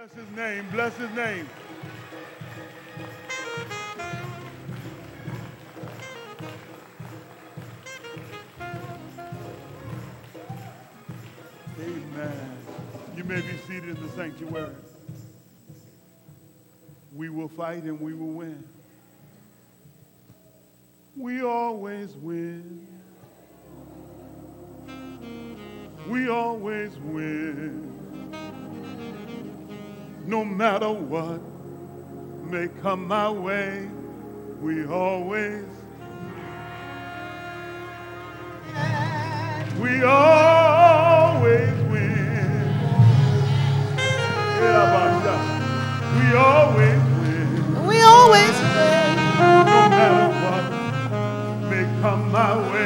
Bless his name. Bless his name. Amen. You may be seated in the sanctuary. We will fight and we will win. We always win. We always win. No matter what may come my way, we always, we always win. We always win. We always win. No matter what may come my way,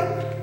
will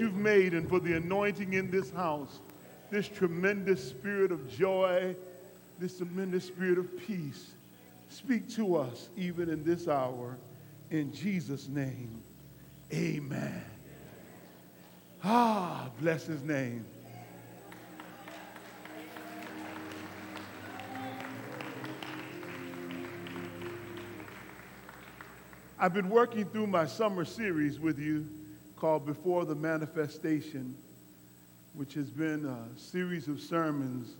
you've made and for the anointing in this house, this tremendous spirit of joy, this tremendous spirit of peace. Speak to us even in this hour. In Jesus' name, amen. Ah, bless his name. I've been working through my summer series with you called Before the Manifestation, which has been a series of sermons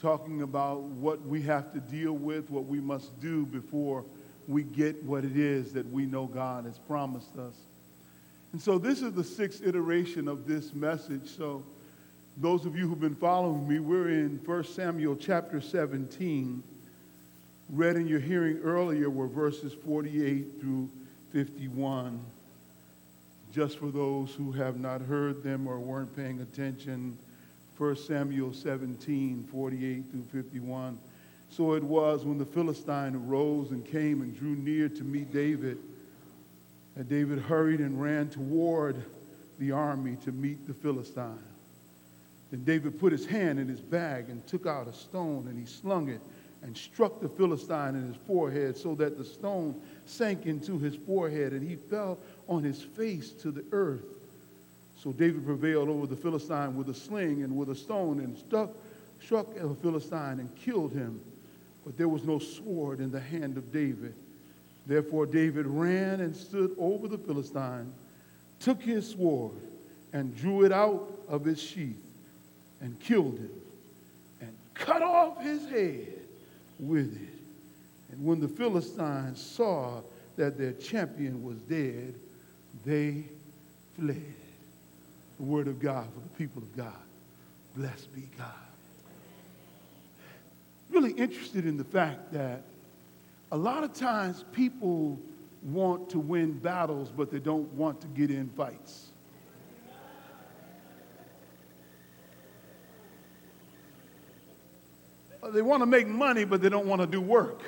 talking about what we have to deal with, what we must do before we get what it is that we know God has promised us. And so this is the sixth iteration of this message. So those of you who've been following me, we're in 1 Samuel chapter 17 read in your hearing earlier were verses 48 through 51. Just for those who have not heard them or weren't paying attention, 1 Samuel 17, 48 through 51. So it was when the Philistine arose and came and drew near to meet David, and David hurried and ran toward the army to meet the Philistine. Then David put his hand in his bag and took out a stone and he slung it and struck the Philistine in his forehead so that the stone sank into his forehead and he fell on his face to the earth. So David prevailed over the Philistine with a sling and with a stone and struck, struck the Philistine and killed him. But there was no sword in the hand of David. Therefore David ran and stood over the Philistine, took his sword and drew it out of its sheath and killed him and cut off his head with it. And when the Philistines saw that their champion was dead, they fled. The word of God for the people of God. Blessed be God. Really interested in the fact that a lot of times people want to win battles, but they don't want to get in fights. They want to make money, but they don't want to do work.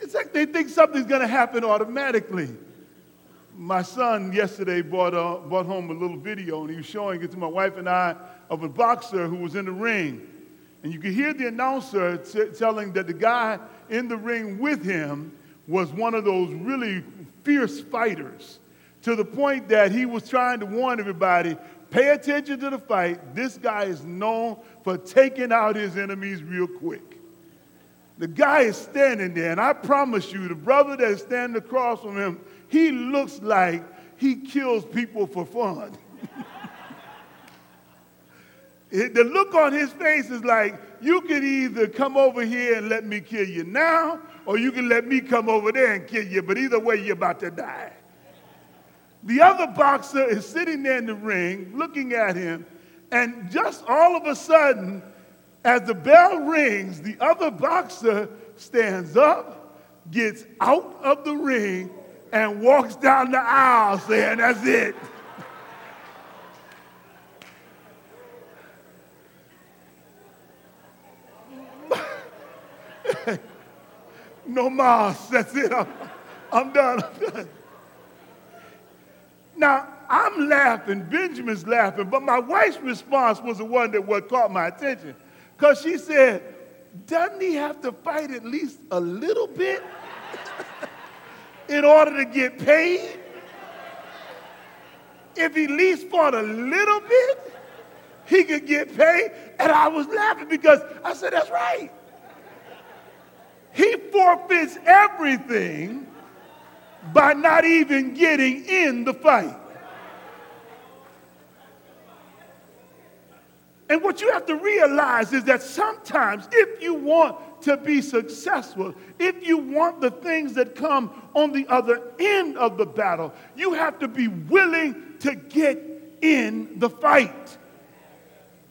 It's like they think something's going to happen automatically. My son yesterday brought, uh, brought home a little video, and he was showing it to my wife and I of a boxer who was in the ring. And you could hear the announcer t- telling that the guy in the ring with him was one of those really fierce fighters to the point that he was trying to warn everybody pay attention to the fight. This guy is known for taking out his enemies real quick. The guy is standing there, and I promise you, the brother that is standing across from him, he looks like he kills people for fun. the look on his face is like, you can either come over here and let me kill you now, or you can let me come over there and kill you, but either way, you're about to die. The other boxer is sitting there in the ring looking at him, and just all of a sudden, as the bell rings, the other boxer stands up, gets out of the ring, and walks down the aisle saying, That's it. no mas, that's it. I'm, I'm done. I'm done. Now, I'm laughing, Benjamin's laughing, but my wife's response was the one that what caught my attention. Because she said, doesn't he have to fight at least a little bit in order to get paid? If he at least fought a little bit, he could get paid. And I was laughing because I said, that's right. He forfeits everything by not even getting in the fight. And what you have to realize is that sometimes, if you want to be successful, if you want the things that come on the other end of the battle, you have to be willing to get in the fight.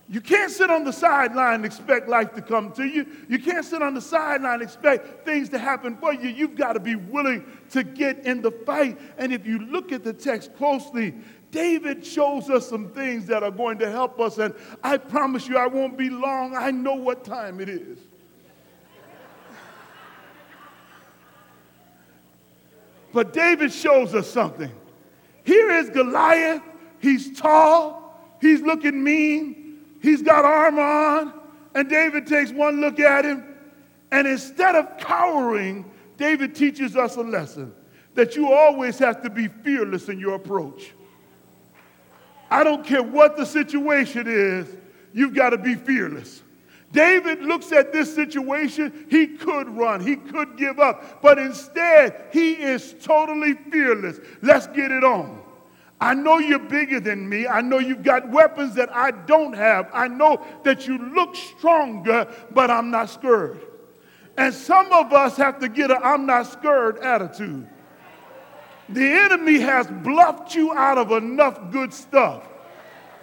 You can't sit on the sideline and expect life to come to you. You can't sit on the sideline and expect things to happen for you. You've got to be willing to get in the fight. And if you look at the text closely, David shows us some things that are going to help us. And I promise you, I won't be long. I know what time it is. But David shows us something. Here is Goliath. He's tall, he's looking mean, He's got armor on, and David takes one look at him, and instead of cowering, David teaches us a lesson that you always have to be fearless in your approach. I don't care what the situation is, you've got to be fearless. David looks at this situation. He could run, he could give up, but instead, he is totally fearless. Let's get it on. I know you're bigger than me. I know you've got weapons that I don't have. I know that you look stronger, but I'm not scared. And some of us have to get a I'm not scared attitude. The enemy has bluffed you out of enough good stuff.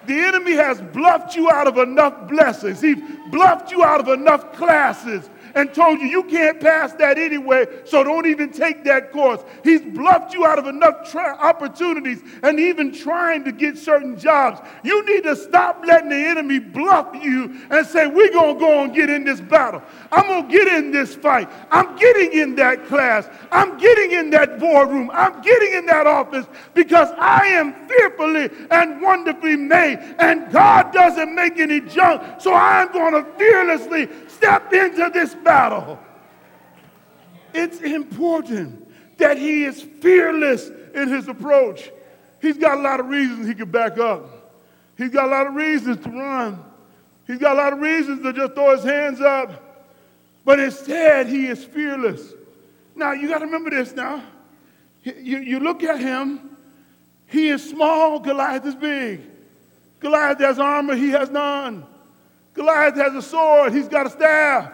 The enemy has bluffed you out of enough blessings. He's bluffed you out of enough classes and told you you can't pass that anyway, so don't even take that course. He's bluffed you out of enough tra- opportunities and even trying to get certain jobs. You need to stop letting the enemy bluff you and say, We're going to go and get in this battle. I'm going to get in this fight. I'm getting in that class. I'm getting in that boardroom. I'm getting in that office because I am fearfully and wonderfully made, and God doesn't make any junk. So I'm going to fearlessly step into this battle. It's important that he is fearless in his approach. He's got a lot of reasons he could back up. He's got a lot of reasons to run. He's got a lot of reasons to just throw his hands up. But instead, he is fearless. Now, you got to remember this now. You, you look at him, he is small, Goliath is big. Goliath has armor, he has none. Goliath has a sword, he's got a staff.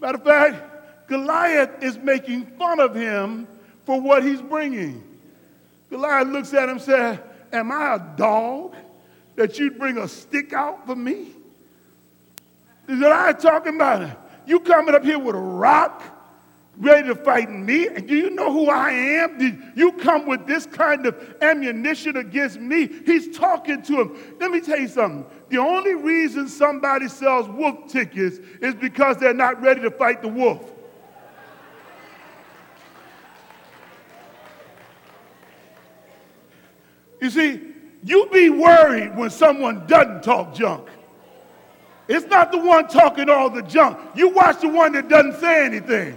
Matter of fact, Goliath is making fun of him for what he's bringing. Goliath looks at him and says, Am I a dog that you'd bring a stick out for me? Is Goliath talking about it? You coming up here with a rock ready to fight me. And do you know who I am? Did you come with this kind of ammunition against me? He's talking to him. Let me tell you something. The only reason somebody sells wolf tickets is because they're not ready to fight the wolf. You see, you be worried when someone doesn't talk junk. It's not the one talking all the junk. You watch the one that doesn't say anything.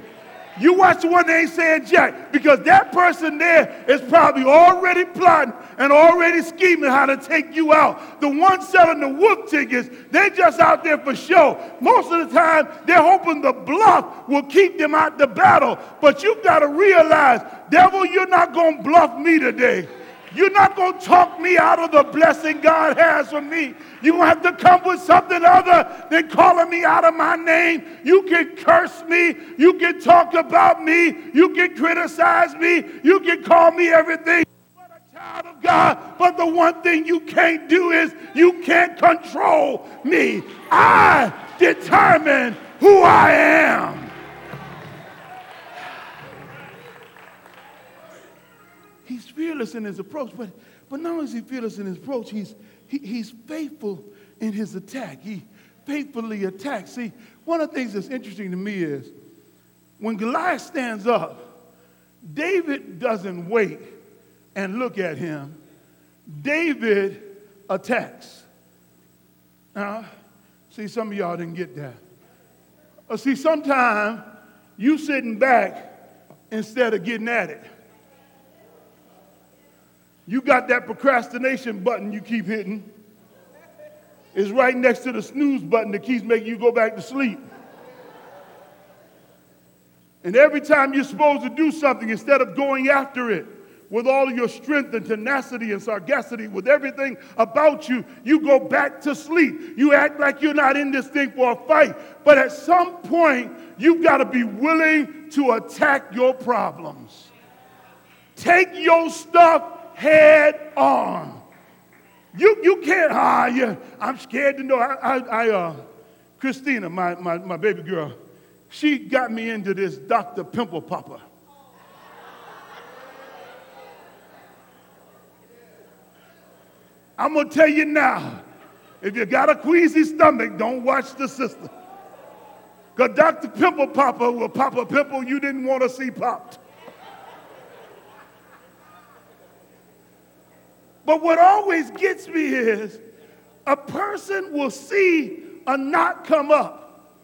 You watch the one that ain't saying jack because that person there is probably already plotting and already scheming how to take you out. The one selling the wolf tickets, they just out there for show. Most of the time, they're hoping the bluff will keep them out the battle. But you've got to realize, devil, you're not going to bluff me today. You're not going to talk me out of the blessing God has for me. You're going to have to come with something other than calling me out of my name. You can curse me. You can talk about me. You can criticize me. You can call me everything but a child of God. But the one thing you can't do is you can't control me. I determine who I am. Fearless in his approach, but, but not only is he fearless in his approach, he's, he, he's faithful in his attack. He faithfully attacks. See, one of the things that's interesting to me is when Goliath stands up, David doesn't wait and look at him. David attacks. Now, see, some of y'all didn't get that. See, sometimes you sitting back instead of getting at it. You got that procrastination button you keep hitting. It's right next to the snooze button that keeps making you go back to sleep. And every time you're supposed to do something, instead of going after it with all your strength and tenacity and sagacity, with everything about you, you go back to sleep. You act like you're not in this thing for a fight. But at some point, you've got to be willing to attack your problems. Take your stuff head on. You, you can't, ah, yeah, I'm scared to know. I, I, I uh, Christina, my, my, my baby girl, she got me into this Dr. Pimple Popper. I'm to tell you now, if you got a queasy stomach, don't watch the sister. Because Dr. Pimple Popper will pop a pimple you didn't want to see popped. But what always gets me is a person will see a knot come up.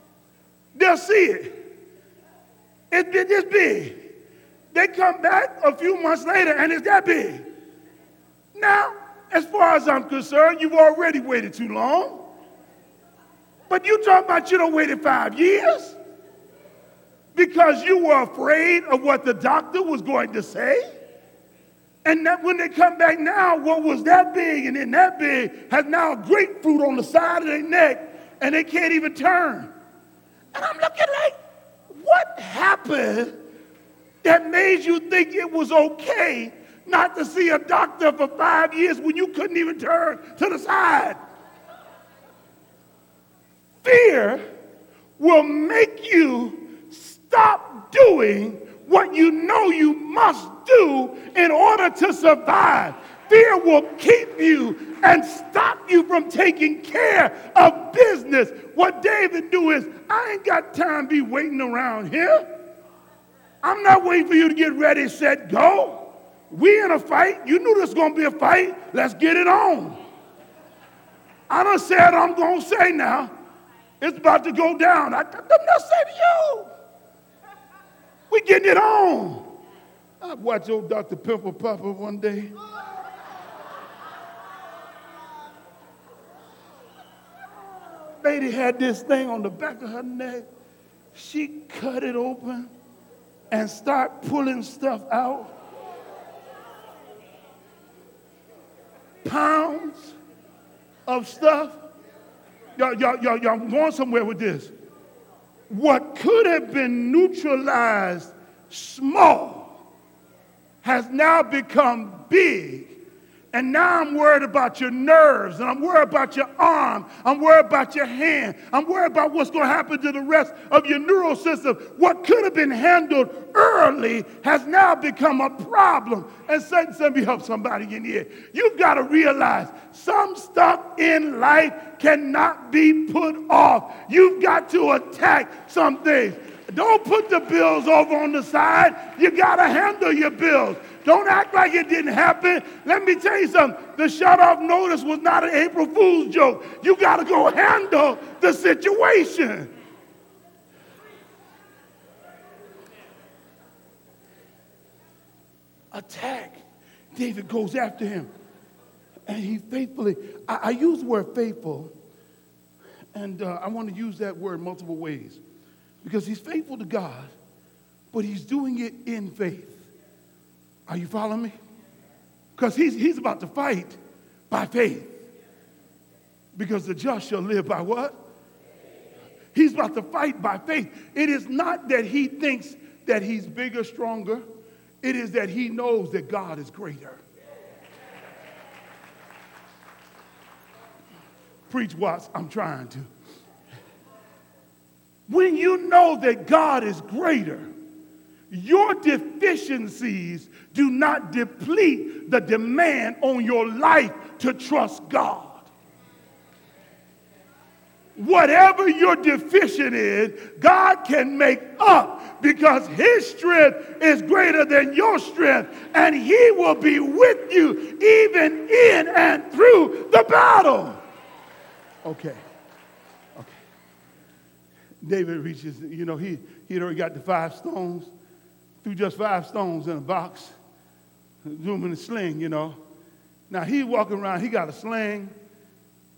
They'll see it. It's been this big. They come back a few months later and it's that big. Now, as far as I'm concerned, you've already waited too long. But you talk about you don't waited five years because you were afraid of what the doctor was going to say. And that when they come back now, what was that big and then that big has now a grapefruit on the side of their neck and they can't even turn. And I'm looking like, what happened that made you think it was okay not to see a doctor for five years when you couldn't even turn to the side? Fear will make you stop doing what you know you must do in order to survive. Fear will keep you and stop you from taking care of business. What David do is, I ain't got time to be waiting around here. I'm not waiting for you to get ready, set, go. We in a fight. You knew this was to be a fight. Let's get it on. I don't say it, I'm to say now. It's about to go down. I, I'm not saying to you. We getting it on. I watched old Dr. Pimple Popper one day. Lady had this thing on the back of her neck. She cut it open and start pulling stuff out. Pounds of stuff. Y'all, y'all, y'all, y'all going somewhere with this. What could have been neutralized small has now become big And now I'm worried about your nerves, and I'm worried about your arm, I'm worried about your hand, I'm worried about what's going to happen to the rest of your neural system. What could have been handled early has now become a problem. And Satan, let help somebody in here. You've got to realize some stuff in life cannot be put off. You've got to attack some things. Don't put the bills over on the side. You got to handle your bills. Don't act like it didn't happen. Let me tell you something. The shut off notice was not an April Fool's joke. You got to go handle the situation. Attack. David goes after him. And he faithfully, I, I use the word faithful, and uh, I want to use that word multiple ways because he's faithful to God, but he's doing it in faith. Are you following me? Because he's, he's about to fight by faith. Because the just shall live by what? He's about to fight by faith. It is not that he thinks that he's bigger, stronger. It is that he knows that God is greater. Preach, Watts. I'm trying to. When you know that God is greater, your deficiencies do not deplete the demand on your life to trust God. Whatever you're deficient in, God can make up because His strength is greater than your strength, and He will be with you even in and through the battle. Okay. Okay. David reaches, you know, he, he'd already got the five stones threw just five stones in a box, threw them in a sling, you know. Now he walking around, he got a sling,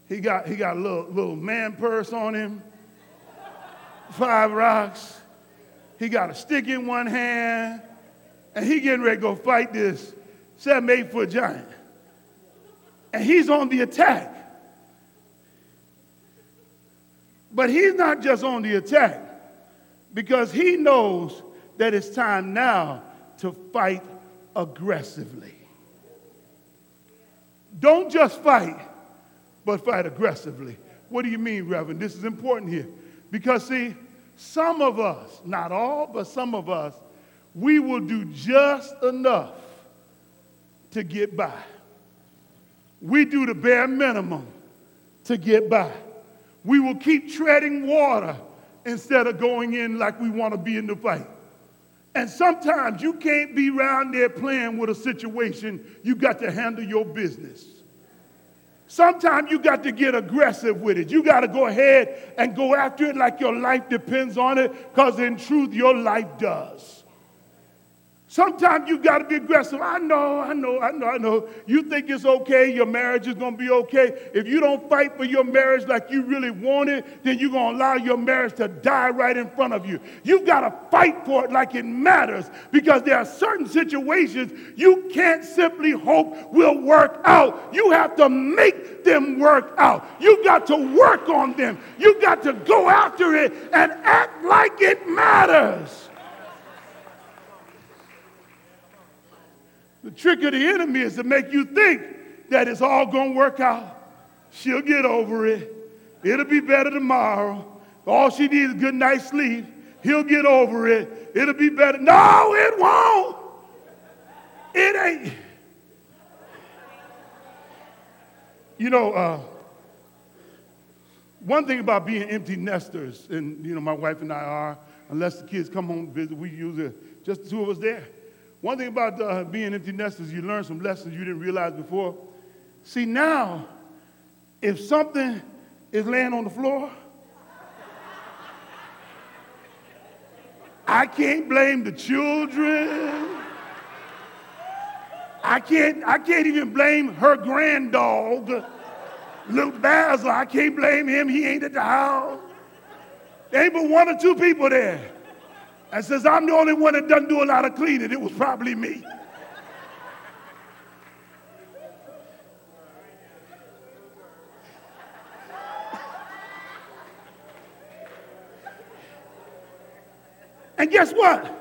he got, he got a little, little man purse on him, five rocks, he got a stick in one hand, and he getting ready to go fight this seven, eight foot giant. And he's on the attack. But he's not just on the attack because he knows that it's time now to fight aggressively. Don't just fight, but fight aggressively. What do you mean, Reverend? This is important here. Because, see, some of us, not all, but some of us, we will do just enough to get by. We do the bare minimum to get by. We will keep treading water instead of going in like we want to be in the fight. And sometimes you can't be around there playing with a situation. You got to handle your business. Sometimes you got to get aggressive with it. You got to go ahead and go after it like your life depends on it, because in truth, your life does. Sometimes you got to be aggressive. I know, I know, I know, I know. You think it's okay, your marriage is going to be okay. If you don't fight for your marriage like you really want it, then you're going to allow your marriage to die right in front of you. You've got to fight for it like it matters because there are certain situations you can't simply hope will work out. You have to make them work out. You got to work on them. You got to go after it and act like it matters. The trick of the enemy is to make you think that it's all going to work out. She'll get over it. It'll be better tomorrow. All she needs is a good night's sleep. He'll get over it. It'll be better. No, it won't. It ain't. You know, uh, one thing about being empty nesters, and you know, my wife and I are, unless the kids come home to visit, we usually just the two of us there. One thing about uh, being empty nesters, you learn some lessons you didn't realize before. See, now, if something is laying on the floor, I can't blame the children. I can't, I can't even blame her grand dog, little Basil. I can't blame him. He ain't at the house. There ain't but one or two people there. And says, I'm the only one that doesn't do a lot of cleaning. It was probably me. And guess what?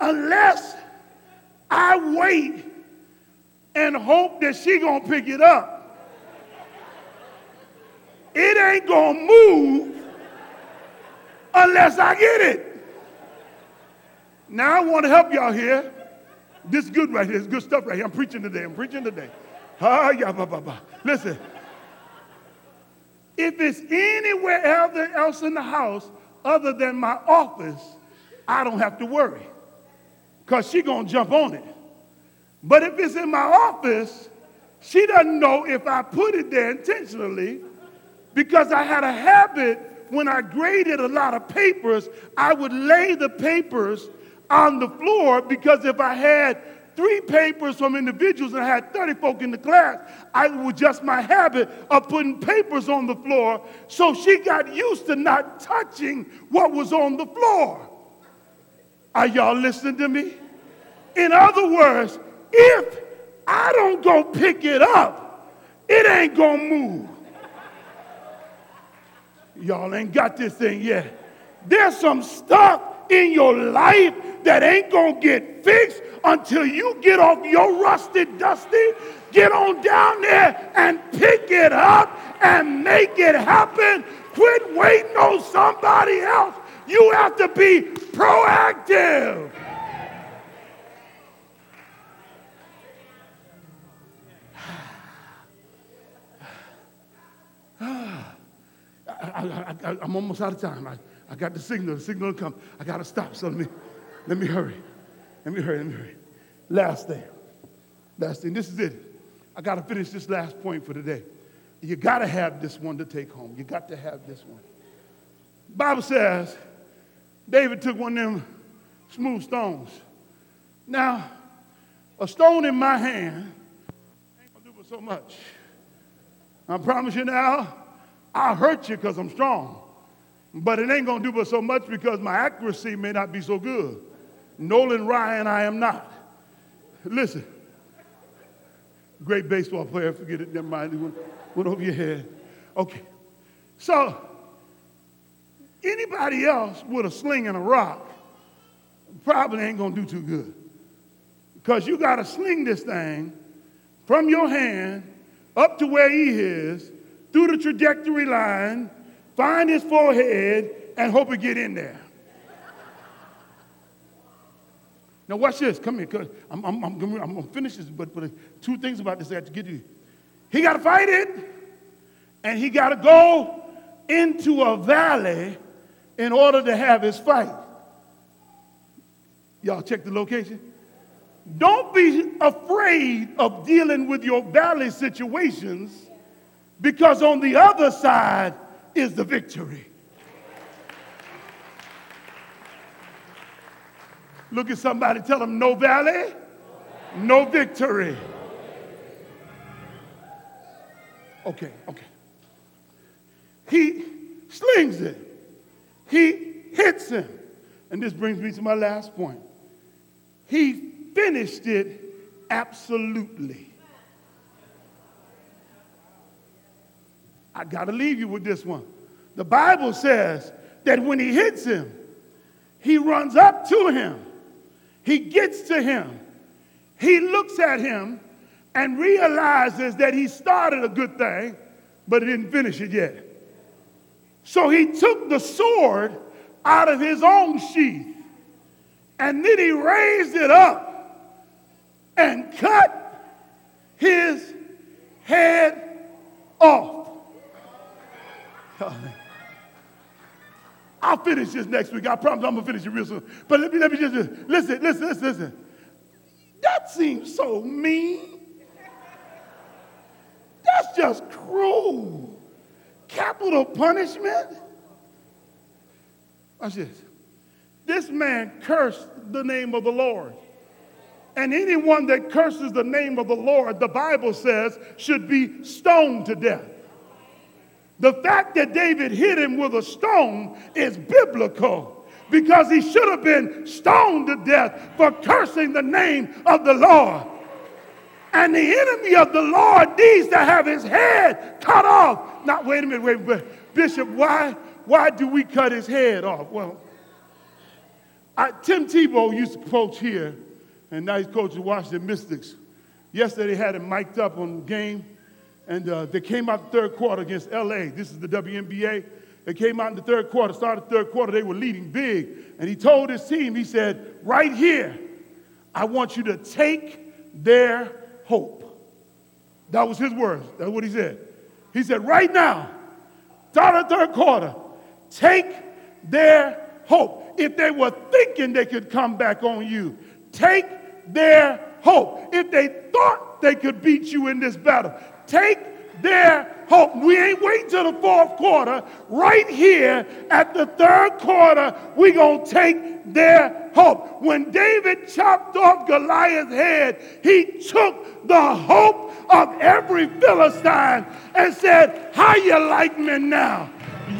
Unless I wait and hope that she gonna pick it up. It ain't gonna move unless I get it. Now I want to help y'all here. This is good right here. It's good stuff right here. I'm preaching today. I'm preaching today. Ah, yeah, bah, bah, bah. Listen. If it's anywhere else in the house other than my office, I don't have to worry. Because she gonna jump on it. But if it's in my office, she doesn't know if I put it there intentionally because I had a habit when I graded a lot of papers, I would lay the papers on the floor because if I had three papers from individuals and I had 30 folk in the class, I would just my habit of putting papers on the floor. So she got used to not touching what was on the floor. Are y'all listening to me? In other words, if I don't go pick it up, it ain't gonna move. Y'all ain't got this thing yet. There's some stuff in your life that ain't gonna get fixed until you get off your rusted dusty, get on down there and pick it up and make it happen. Quit waiting on somebody else. You have to be proactive. I, am almost out of time. I, I got the signal. The signal come. I got to stop. So let me, let me hurry. Let me hurry. Let me hurry. Last thing. Last thing. This is it. I got to finish this last point for today. You got to have this one to take home. You got to have this one. Bible says David took one of them smooth stones. Now, a stone in my hand ain't gonna do so much. I promise you now, I'll hurt you because I'm strong. But it ain't going to do but so much because my accuracy may not be so good. Nolan Ryan, I am not. Listen, great baseball player, forget it, never mind, it went, went over your head. Okay, so anybody else with a sling and a rock probably ain't going to do too good. Because you got to sling this thing from your hand up to where he is through the trajectory line, find his forehead, and hope it get in there. Now watch this. Come here. I'm, I'm, I'm, I'm going to finish this, but, but two things about this I have to get you. He got to fight it, and he got to go into a valley in order to have his fight. Y'all check the location? Don't be afraid of dealing with your valley situations because on the other side is the victory. Look at somebody, tell them no valley, no victory. Okay, okay. He slings it, he hits him. And this brings me to my last point. He finished it absolutely. I got to leave you with this one. The Bible says that when he hits him, he runs up to him, he gets to him, he looks at him and realizes that he started a good thing, but he didn't finish it yet. So he took the sword out of his own sheath and then he raised it up and cut his head off. I'll finish this next week. I promise I'm gonna finish it real soon. But let me let me just listen, listen, listen, listen. That seems so mean. That's just cruel. Capital punishment. Watch this. This man cursed the name of the Lord. And anyone that curses the name of the Lord, the Bible says, should be stoned to death. The fact that David hit him with a stone is biblical because he should have been stoned to death for cursing the name of the Lord. And the enemy of the Lord needs to have his head cut off. Now, wait a minute, wait, wait. Bishop, why, why do we cut his head off? Well, I, Tim Tebow used to coach here, and now he's coaching Washington Mystics. Yesterday, had him mic'd up on the game, and uh, they came out the third quarter against LA. This is the WNBA. They came out in the third quarter, started the third quarter, they were leading big. And he told his team, he said, Right here, I want you to take their hope. That was his words. That's what he said. He said, Right now, start the third quarter, take their hope. If they were thinking they could come back on you, take their hope. If they thought they could beat you in this battle, take their hope. We ain't waiting till the fourth quarter. Right here at the third quarter, we going to take their hope. When David chopped off Goliath's head, he took the hope of every Philistine and said, How you like me now?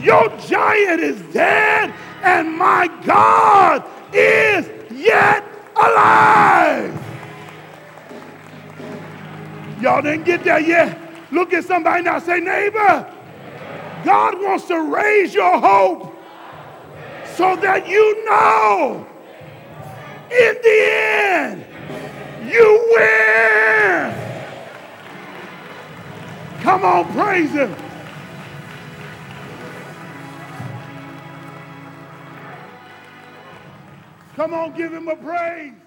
Your giant is dead, and my God is yet alive. Y'all didn't get there yet. Look at somebody now. Say, neighbor, God wants to raise your hope so that you know in the end you win. Come on, praise Him. Come on, give Him a praise.